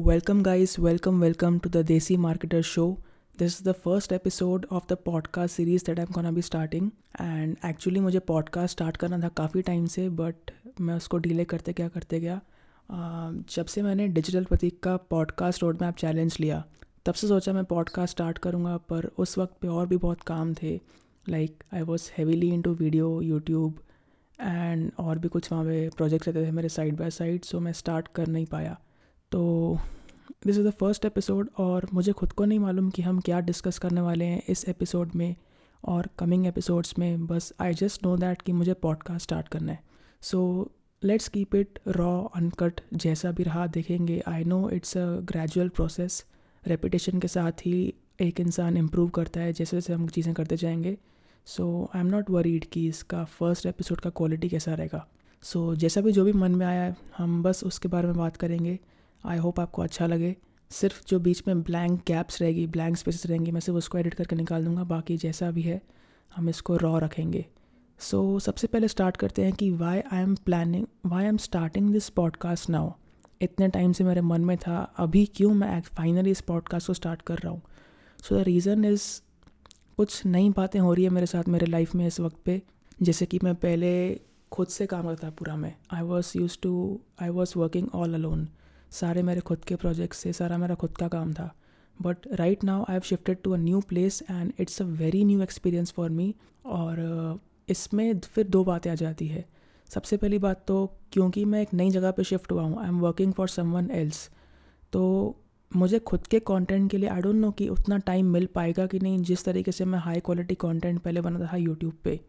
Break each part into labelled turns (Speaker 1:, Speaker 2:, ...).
Speaker 1: Welcome, guys. Welcome, welcome to the Desi Marketer Show. Is the first episode of the podcast series series that I'm gonna be starting and actually मुझे podcast start करना था काफ़ी time से but मैं उसको delay करते क्या करते गया uh, जब से मैंने डिजिटल प्रतीक का पॉडकास्ट रोड मैप चैलेंज लिया तब से सोचा मैं पॉडकास्ट स्टार्ट करूँगा पर उस वक्त पे और भी बहुत काम थे like I was heavily into video YouTube and और भी कुछ वहाँ पे प्रोजेक्ट्स रहते थे मेरे साइड बाय साइड सो मैं स्टार्ट कर नहीं पाया तो this is the first episode और मुझे खुद को नहीं मालूम कि हम क्या डिस्कस करने वाले हैं इस एपिसोड में और कमिंग एपिसोड्स में। बस आई जस्ट नो दैट कि मुझे पॉडकास्ट स्टार्ट करना है। So let's keep it raw uncut जैसा भी रहा देखेंगे। I know it's a gradual process repetition के साथ ही एक इंसान इम्प्रूव करता है जैसे जैसे हम चीज़ें करते जाएँगे। So I am not worried कि इसका फ़र्स्ट एपिसोड का क्वालिटी कैसा रहेगा। सो so, जैसा भी जो भी मन में आया हम बस उसके बारे में बात करेंगे। आई होप आपको अच्छा लगे। सिर्फ़ जो बीच में ब्लैंक गैप्स रहेगी ब्लैंक स्पेसेस रहेंगी मैं सिर्फ़ उसको एडिट करके निकाल दूँगा बाकी जैसा भी है हम इसको रॉ रखेंगे। सो so, सबसे पहले स्टार्ट करते हैं कि why I am planning why I am starting this podcast now इतने टाइम से मेरे मन में था अभी क्यों मैं फाइनली इस पॉडकास्ट को स्टार्ट कर रहा हूँ? सो द रीज़न इज़ कुछ नई बातें हो रही है मेरे साथ मेरे लाइफ में इस वक्त पे। जैसे कि मैं पहले खुद से काम करता पूरा मैं। I was use to I was working all alone सारे मेरे खुद के प्रोजेक्ट्स से सारा मेरा खुद का काम था। But right now I have shifted to a new place and it's a very new experience for me और uh, इसमें फिर दो बातें आ जाती है। सबसे पहली बात तो क्योंकि मैं एक नई जगह पे शिफ्ट हुआ हूँ I am working for someone else तो मुझे खुद के कंटेंट के लिए आई डोंट नो कि उतना टाइम मिल पाएगा कि नहीं जिस तरीके से मैं हाई क्वालिटी कंटेंट पहले बनाता था यूट्यूब पे।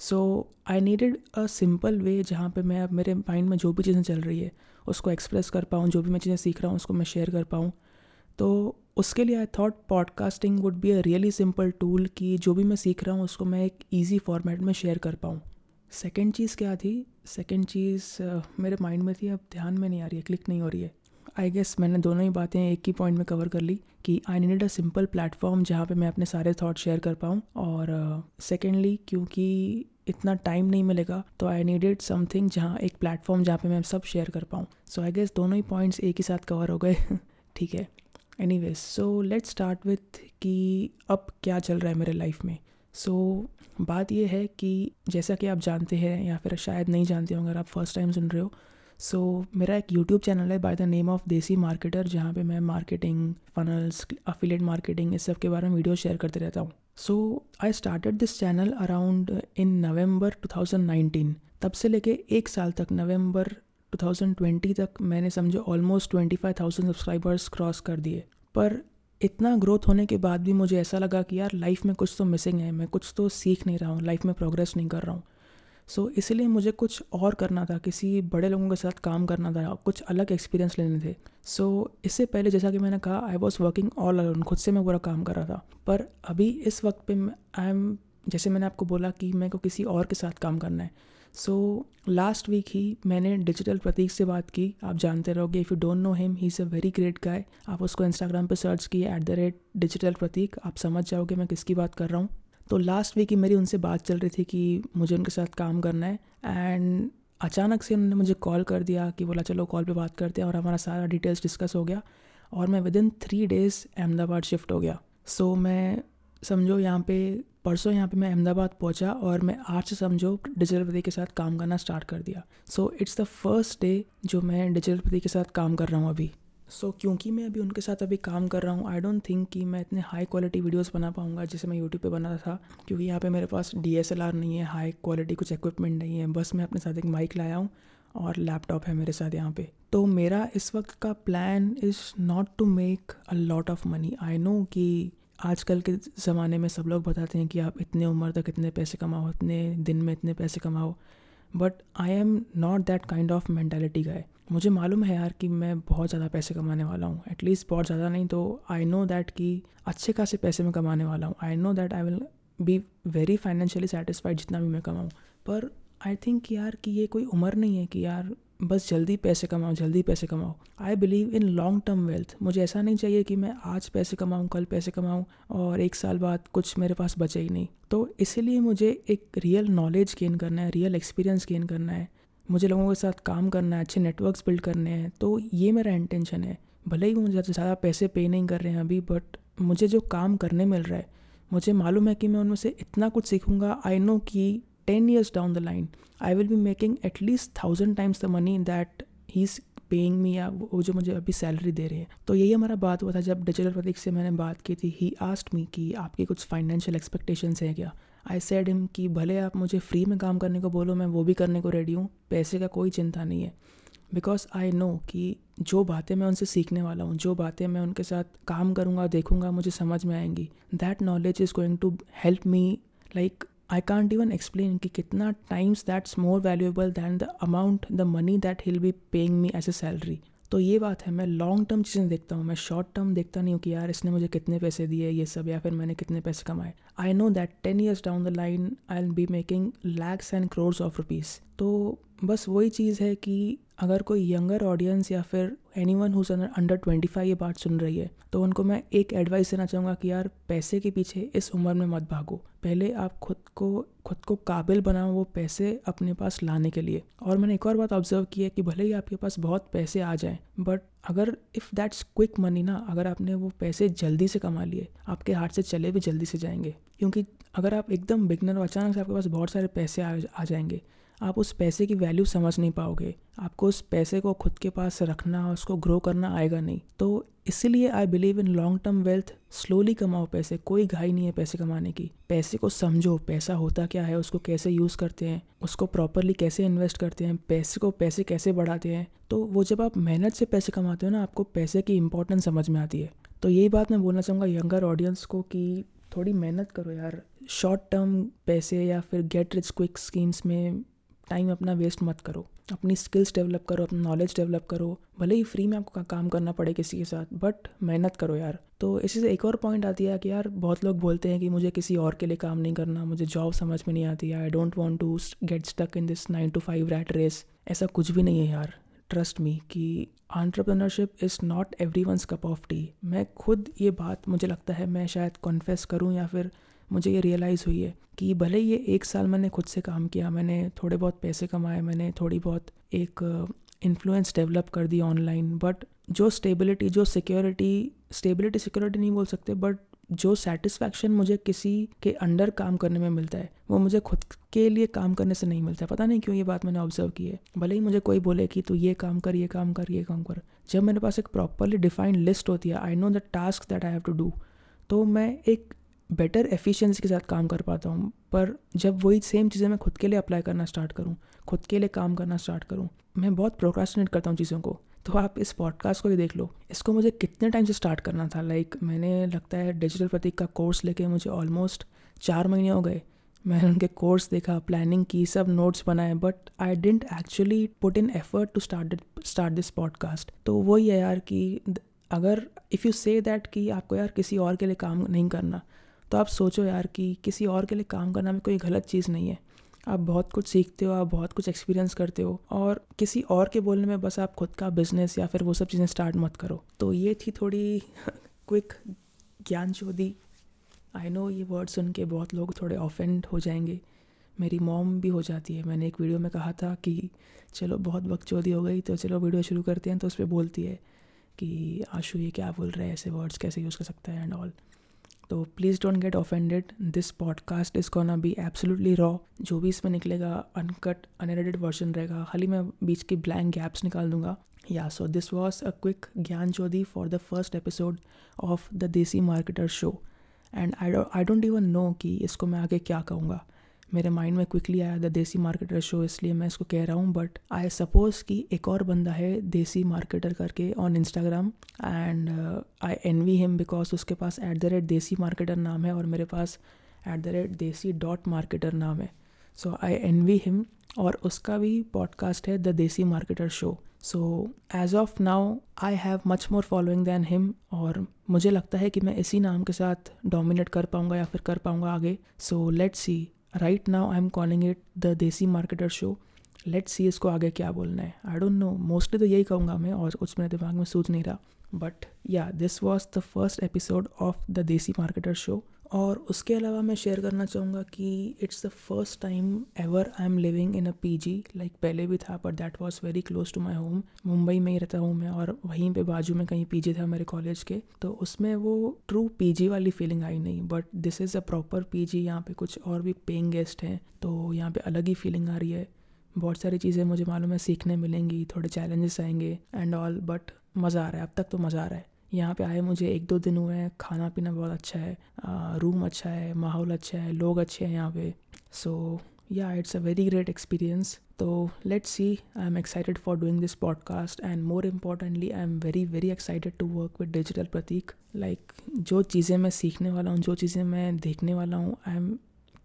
Speaker 1: सो I needed a simple way जहाँ पे मैं अब मेरे माइंड में जो भी चीज़ें चल रही है, उसको एक्सप्रेस कर पाऊँ, जो भी मैं चीज़ें सीख रहा हूँ, उसको मैं शेयर कर पाऊँ। तो उसके लिए I thought podcasting would be a really simple tool कि जो भी मैं सीख रहा हूँ, उसको मैं एक ईजी फॉर्मेट में शेयर कर पाऊँ। सेकेंड चीज़ क्या थी? सेकेंड चीज़ मेरे माइंड में थी, अब ध्यान में नहीं आ रही है क्लिक नहीं हो रही है। आई गेस मैंने दोनों ही बातें एक ही पॉइंट में कवर कर ली कि I need a simple platform जहाँ पे मैं अपने सारे थॉट शेयर कर पाऊँ और सेकेंडली uh, क्योंकि इतना टाइम नहीं मिलेगा तो आई नीडेड समथिंग जहाँ एक प्लेटफॉर्म जहाँ पे मैं सब शेयर कर पाऊँ। सो आई गेस दोनों ही पॉइंट्स एक ही साथ कवर हो गए। ठीक है। Anyways so let start with कि अब क्या चल रहा है मेरे लाइफ में। सो so, बात यह है कि जैसा कि आप जानते हैं या फिर शायद नहीं जानते होंगे अगर आप फ़र्स्ट टाइम सुन रहे हो सो so, मेरा एक यूट्यूब चैनल है by the name of Desi Marketer जहाँ पे मैं मार्केटिंग फनल्स अफिलेट मार्केटिंग इस सब के बारे में वीडियो शेयर करते रहता हूँ। So I started this channel around in November 2019 तब से लेके एक साल तक नवंबर 2020 तक मैंने समझो ऑलमोस्ट 25,000 सब्सक्राइबर्स क्रॉस कर दिए। पर इतना ग्रोथ होने के बाद भी मुझे ऐसा लगा कि यार लाइफ में कुछ तो मिसिंग है मैं कुछ तो सीख नहीं रहा हूँ लाइफ में प्रोग्रेस नहीं कर रहा हूँ। सो so, इसलिए मुझे कुछ और करना था किसी बड़े लोगों के साथ काम करना था कुछ अलग एक्सपीरियंस लेने थे। सो so, इससे पहले जैसा कि मैंने कहा I was working all alone खुद से मैं पूरा काम कर रहा था। पर अभी इस वक्त पे आई एम जैसे मैंने आपको बोला कि मेरे को किसी और के साथ काम करना है। सो लास्ट वीक ही मैंने डिजिटल प्रतीक से बात की। आप जानते रहोगे if you don't know him he is a very great guy आप उसको इंस्टाग्राम पे सर्च किए at the rate digital Prateek आप समझ जाओगे मैं किसकी बात कर रहा हूँ। तो लास्ट वीक ही मेरी उनसे बात चल रही थी कि मुझे उनके साथ काम करना है एंड अचानक से उन्होंने मुझे कॉल कर दिया कि बोला चलो कॉल पे बात करते हैं और हमारा सारा डिटेल्स डिस्कस हो गया और मैं within three days Ahmedabad shift हो गया. सो so, मैं समझो यहाँ पे परसों यहाँ पे मैं अहमदाबाद पहुँचा और मैं आज से समझो डिजिटल पति के साथ काम करना स्टार्ट कर दिया। So it's the first day जो मैं डिजिटल पति के साथ काम कर रहा हूँ अभी। सो so, क्योंकि मैं अभी उनके साथ अभी काम कर रहा हूँ आई डोंट थिंक कि मैं इतने हाई क्वालिटी वीडियोस बना पाऊँगा जैसे मैं यूट्यूब पे बना था क्योंकि यहाँ पे मेरे पास DSLR नहीं है हाई क्वालिटी कुछ इक्विपमेंट नहीं है। बस मैं अपने साथ एक माइक लाया हूँ और लैपटॉप है मेरे साथ यहाँ पे। तो मेरा इस वक्त का plan is not to make a lot of money I know कि आजकल के ज़माने में सब लोग बताते हैं कि आप इतने उम्र तक इतने पैसे कमाओ इतने दिन में इतने पैसे कमाओ but I am not that kind of mentality guy मुझे मालूम है यार कि मैं बहुत ज़्यादा पैसे कमाने वाला हूँ एटलीस्ट बहुत ज़्यादा नहीं तो आई नो दैट कि अच्छे खासे पैसे मैं कमाने वाला हूँ। I know that I will be very financially satisfied जितना भी मैं कमाऊँ। पर आई थिंक यार कि ये कोई उम्र नहीं है कि यार बस जल्दी पैसे कमाओ, जल्दी पैसे कमाओ। I believe in long term wealth मुझे ऐसा नहीं चाहिए कि मैं आज पैसे कमाऊँ, कल पैसे कमाऊँ और एक साल बाद कुछ मेरे पास बचे ही नहीं। तो इसीलिए मुझे एक रियल नॉलेज गेन करना है रियल एक्सपीरियंस गेन करना है। मुझे लोगों के साथ काम करना है, अच्छे नेटवर्क्स बिल्ड करने हैं तो ये मेरा इंटेंशन है। भले ही वो मुझे ज़्यादा पैसे पे नहीं कर रहे हैं अभी बट मुझे जो काम करने मिल रहा है, मुझे मालूम है कि मैं उनमें से इतना कुछ सीखूँगा। आई नो कि ten years down the line I will be making at least thousand times the money that he is paying me या वो जो मुझे अभी सैलरी दे रहे हैं। तो यही हमारा बात हुआ था जब डिजिटल प्रतीक से मैंने बात की थी। ही आस्ट मी कि आपकी कुछ फाइनेंशियल एक्सपेक्टेशंस हैं क्या? आई सेड हिम कि, भले आप मुझे फ्री में काम करने को बोलो, मैं वो भी करने को रेडी हूँ, पैसे का कोई चिंता नहीं है. बिकॉज़ आई नो कि जो बातें मैं उनसे सीखने वाला हूँ, जो बातें मैं उनके साथ काम करूँगा, देखूँगा, मुझे समझ में आएँगी that knowledge is going to help me like I can't even explain कि कितना times that's more valuable than the amount the money that he'll be paying me as a salary तो ये बात है, मैं लॉन्ग टर्म चीज़ें देखता हूँ, मैं शॉर्ट टर्म देखता नहीं हूँ कि यार इसने मुझे कितने पैसे दिए ये सब या फिर मैंने कितने पैसे कमाए। I know that ten years down the line I'll be making lakhs and crores of rupees तो बस वही चीज़ है कि अगर कोई यंगर ऑडियंस या फिर anyone who's under twenty five ये बात सुन रही है तो उनको मैं एक एडवाइस देना चाहूँगा कि यार पैसे के पीछे इस उम्र में मत भागो। पहले आप खुद को खुद को काबिल बनाओ वो पैसे अपने पास लाने के लिए। और मैंने एक और बात ऑब्ज़र्व की है कि भले ही आपके पास बहुत पैसे आ जाएँ बट अगर इफ़ दैट्स क्विक मनी ना, अगर आपने वो पैसे जल्दी से कमा लिए, आपके हाथ से चले भी जल्दी से जाएँगे। क्योंकि अगर आप एकदम बिगनर हो, अचानक से आपके पास बहुत सारे पैसे आ जाएँगे आप उस पैसे की वैल्यू समझ नहीं पाओगे। आपको उस पैसे को खुद के पास रखना, उसको ग्रो करना आएगा नहीं। तो इसीलिए I believe in long term wealth slowly कमाओ पैसे, कोई घाई नहीं है पैसे कमाने की। पैसे को समझो, पैसा होता क्या है, उसको कैसे यूज़ करते हैं, उसको प्रॉपरली कैसे इन्वेस्ट करते हैं, पैसे को पैसे कैसे बढ़ाते हैं। तो वो जब आप मेहनत से पैसे कमाते हो ना, आपको पैसे की इंपॉर्टेंस समझ में आती है। तो यही बात मैं बोलना चाहूँगा यंगर ऑडियंस को कि थोड़ी मेहनत करो यार। शॉर्ट टर्म पैसे या फिर गेट रिच क्विक स्कीम्स में टाइम अपना वेस्ट मत करो। अपनी स्किल्स डेवलप करो, अपना नॉलेज डेवलप करो। भले ही फ्री में आपको काम करना पड़े किसी के साथ बट मेहनत करो यार। तो इसी से एक और पॉइंट आती है कि यार, बहुत लोग बोलते हैं कि मुझे किसी और के लिए काम नहीं करना, मुझे जॉब समझ में नहीं आती। I don't want to get stuck in this nine to five rat race ऐसा कुछ भी नहीं है यार ट्रस्ट मी कि entrepreneurship is not everyone's cup of tea मैं खुद ये बात, मुझे लगता है, मैं शायद कॉन्फेस करूँ या फिर मुझे ये रियलाइज़ हुई है कि भले ये एक साल मैंने खुद से काम किया, मैंने थोड़े बहुत पैसे कमाए, मैंने थोड़ी बहुत एक इन्फ्लुएंस डेवलप कर दी ऑनलाइन बट जो स्टेबिलिटी जो सिक्योरिटी स्टेबिलिटी सिक्योरिटी नहीं बोल सकते बट जो सेटिस्फैक्शन मुझे किसी के अंडर काम करने में मिलता है, वो मुझे खुद के लिए काम करने से नहीं मिलता है। पता नहीं क्यों ये बात मैंने ऑब्ज़र्व की है। भले ही मुझे कोई बोले कि तू ये काम कर, ये काम कर, ये काम कर, जब मेरे पास एक प्रॉपरली डिफाइंड लिस्ट होती है I know the task that I have to do तो मैं एक बेटर एफिशिएंसी के साथ काम कर पाता हूँ पर जब वही सेम चीज़ें मैं खुद के लिए अप्लाई करना स्टार्ट करूँ खुद के लिए काम करना स्टार्ट करूँ मैं बहुत प्रोक्रास्टिनेट करता हूँ चीज़ों को। तो आप इस पॉडकास्ट को भी देख लो। इसको मुझे कितने टाइम से स्टार्ट करना था? लाइक like, मैंने लगता है डिजिटल प्रतीक का कोर्स लेके मुझे ऑलमोस्ट चार महीने हो गए। मैंने उनके कोर्स देखा प्लानिंग की सब नोट्स बनाए but I didn't actually put in effort to start start this podcast तो वही है यार कि अगर इफ़ यू से दैट कि आपको यार किसी और के लिए काम नहीं करना तो आप सोचो यार कि किसी और के लिए काम करना में कोई गलत चीज़ नहीं है। आप बहुत कुछ सीखते हो, आप बहुत कुछ एक्सपीरियंस करते हो और किसी और के बोलने में बस आप खुद का बिज़नेस या फिर वो सब चीज़ें स्टार्ट मत करो। तो ये थी थोड़ी क्विक ज्ञान चौधी आई नो ये वर्ड सुन के बहुत लोग थोड़े ऑफेंड हो जाएँगे। मेरी मॉम भी हो जाती है। मैंने एक वीडियो में कहा था कि चलो बहुत बकचौदी हो गई तो चलो वीडियो शुरू करते हैं तो उस पर बोलती है कि आशु ये क्या बोल रहे हैं? ऐसे वर्ड्स कैसे यूज़ कर सकता है एंड ऑल तो please don't get offended this podcast is gonna be absolutely raw जो भी इसमें निकलेगा अनकट अनएडिटेड वर्जन रहेगा, खाली मैं बीच की ब्लैंक गैप्स निकाल दूँगा। Yeah so this was a quick ज्ञान Chaudhary for the first episode of the Desi Marketer show and I I don't even know कि इसको मैं आगे क्या कहूँगा। मेरे माइंड में क्विकली आया द देसी मार्केटर शो इसलिए मैं इसको कह रहा हूँ बट आई सपोज़ कि एक और बंदा है देसी मार्केटर करके on Instagram and I envy him because उसके पास at the rate Desi Marketer नाम है और मेरे पास at the rate Desi dot Marketer नाम है। So I envy him और उसका भी पॉडकास्ट है the Desi Marketer show so as of now I have much more following than him और मुझे लगता है कि मैं इसी नाम के साथ डोमिनेट कर पाऊँगा या फिर कर पाऊँगा आगे। So let's see right now I am calling it the Desi Marketer show let see इसको आगे क्या बोलना है. आई डोंट नो मोस्टली तो यही कहूँगा मैं और कुछ मेरे दिमाग में सूझ नहीं रहा. But yeah this was the first episode of the Desi Marketer show और उसके अलावा मैं शेयर करना चाहूँगा कि it's the first time ever I am living in a P G like पहले भी था but that was very close to my home Mumbai में ही रहता हूँ मैं और वहीं पे बाजू में कहीं पी जी था मेरे कॉलेज के। तो उसमें वो ट्रू पी जी वाली फीलिंग आई नहीं but this is a proper P G यहाँ पे कुछ और भी पेइंग गेस्ट हैं तो यहाँ पे अलग ही फीलिंग आ रही है। बहुत सारी चीज़ें मुझे मालूम है सीखने मिलेंगी, थोड़े चैलेंजेस आएँगे एंड ऑल बट मज़ा आ रहा है, अब तक तो मज़ा आ रहा है। यहाँ पे आए मुझे एक दो दिन हुए हैं। खाना पीना बहुत अच्छा है। रूम अच्छा है, माहौल अच्छा है, लोग अच्छे हैं यहाँ पे। So yeah it's a very great experience तो let's see I am excited for doing this podcast and more importantly I am very very excited to work with digital Prateek like जो चीज़ें मैं सीखने वाला हूँ, जो चीज़ें मैं देखने वाला हूँ I am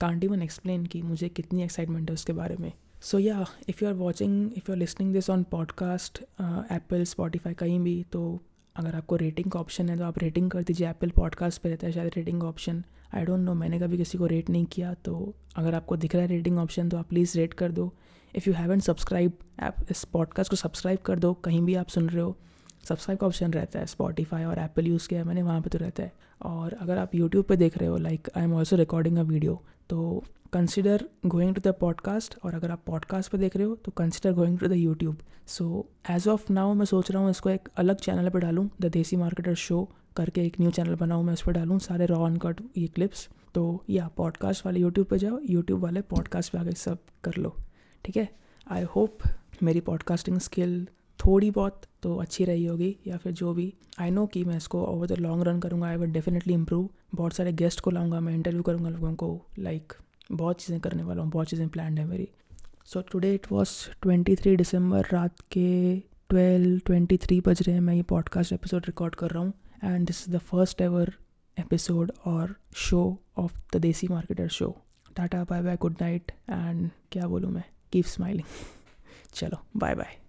Speaker 1: can't even explain कि मुझे कितनी एक्साइटमेंट है उसके बारे में। So yeah if you are watching if you are listening this on podcast Apple Spotify कहीं भी तो अगर आपको रेटिंग का ऑप्शन है तो आप रेटिंग कर दीजिए एप्पल पॉडकास्ट पे रहता है शायद rating option I don't know मैंने कभी किसी को रेट नहीं किया तो अगर आपको दिख रहा है रेटिंग ऑप्शन तो आप प्लीज़ रेट कर दो। If you haven't subscribe app इस पॉडकास्ट को सब्सक्राइब कर दो, कहीं भी आप सुन रहे हो। सब्सक्राइब का ऑप्शन रहता है स्पॉटीफाई और एप्पल यूज़ किया है मैंने, वहाँ पे तो रहता है। और अगर आप यूट्यूब पे देख रहे हो like I am also recording a video तो consider going to the podcast और अगर आप पॉडकास्ट पे देख रहे हो तो consider going to the YouTube so as of now मैं सोच रहा हूँ इसको एक अलग चैनल पर डालूँ द देसी मार्केटर शो करके एक न्यू चैनल बनाऊँ मैं उस पर डालूँ, सारे रॉ एंड कट ये क्लिप्स तो या पॉडकास्ट वाले यूट्यूब पर जाओ यूट्यूब वाले पॉडकास्ट पे आगे सब कर लो, ठीक है? आई होप मेरी पॉडकास्टिंग स्किल थोड़ी बहुत तो अच्छी रही होगी या फिर जो भी। आई नो कि मैं इसको ओवर द लॉन्ग रन करूँगा। आई विल डेफिनेटली इम्प्रूव बहुत सारे गेस्ट को लाऊँगा मैं इंटरव्यू करूँगा लोगों को। लाइक like, बहुत चीज़ें करने वाला हूँ बहुत चीज़ें प्लान है मेरी। So today it was twenty three December रात के ट्वेल्व ट्वेंटी थ्री बज रहे हैं। मैं ये पॉडकास्ट एपिसोड रिकॉर्ड कर रहा हूँ। And this is the first ever episode और show of the Desi Marketer show tata bye bye good night and क्या बोलूँ मैं? कीप स्माइलिंग चलो बाय बाय